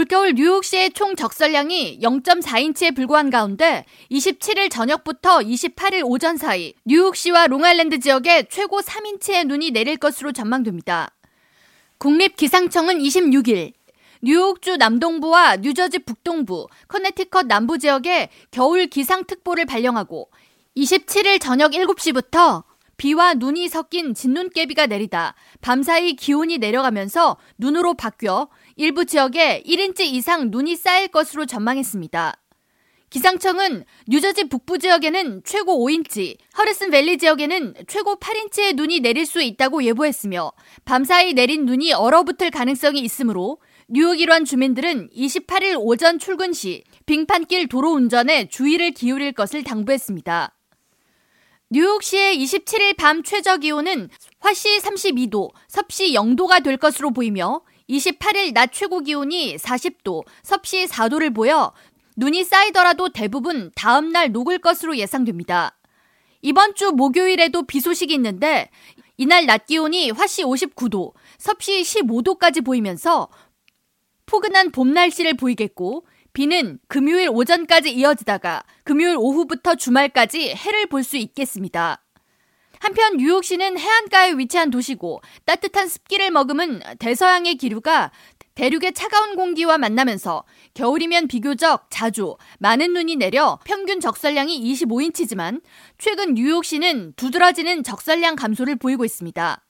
올겨울 뉴욕시의 총 적설량이 0.4인치에 불과한 가운데 27일 저녁부터 28일 오전 사이 뉴욕시와 롱아일랜드 지역에 최고 3인치의 눈이 내릴 것으로 전망됩니다. 국립기상청은 26일 뉴욕주 남동부와 뉴저지 북동부, 커네티컷 남부 지역에 겨울 기상특보를 발령하고 27일 저녁 7시부터 비와 눈이 섞인 진눈깨비가 내리다 밤사이 기온이 내려가면서 눈으로 바뀌어 일부 지역에 1인치 이상 눈이 쌓일 것으로 전망했습니다. 기상청은 뉴저지 북부 지역에는 최고 5인치, 허리슨 밸리 지역에는 최고 8인치의 눈이 내릴 수 있다고 예보했으며 밤사이 내린 눈이 얼어붙을 가능성이 있으므로 뉴욕 일원 주민들은 28일 오전 출근 시 빙판길 도로 운전에 주의를 기울일 것을 당부했습니다. 뉴욕시의 27일 밤 최저 기온은 화씨 32도, 섭씨 0도가 될 것으로 보이며 28일 낮 최고 기온이 40도, 섭씨 4도를 보여 눈이 쌓이더라도 대부분 다음 날 녹을 것으로 예상됩니다. 이번 주 목요일에도 비 소식이 있는데 이날 낮 기온이 화씨 59도, 섭씨 15도까지 보이면서 포근한 봄 날씨를 보이겠고 비는 금요일 오전까지 이어지다가 금요일 오후부터 주말까지 해를 볼 수 있겠습니다. 한편 뉴욕시는 해안가에 위치한 도시고 따뜻한 습기를 머금은 대서양의 기류가 대륙의 차가운 공기와 만나면서 겨울이면 비교적 자주 많은 눈이 내려 평균 적설량이 25인치지만 최근 뉴욕시는 두드러지는 적설량 감소를 보이고 있습니다.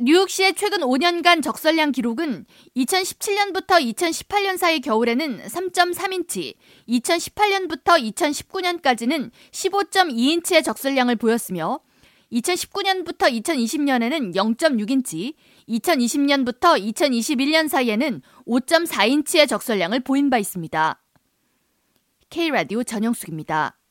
뉴욕시의 최근 5년간 적설량 기록은 2017년부터 2018년 사이 겨울에는 3.3인치, 2018년부터 2019년까지는 15.2인치의 적설량을 보였으며 2019년부터 2020년에는 0.6인치, 2020년부터 2021년 사이에는 5.4인치의 적설량을 보인 바 있습니다. K라디오 전영숙입니다.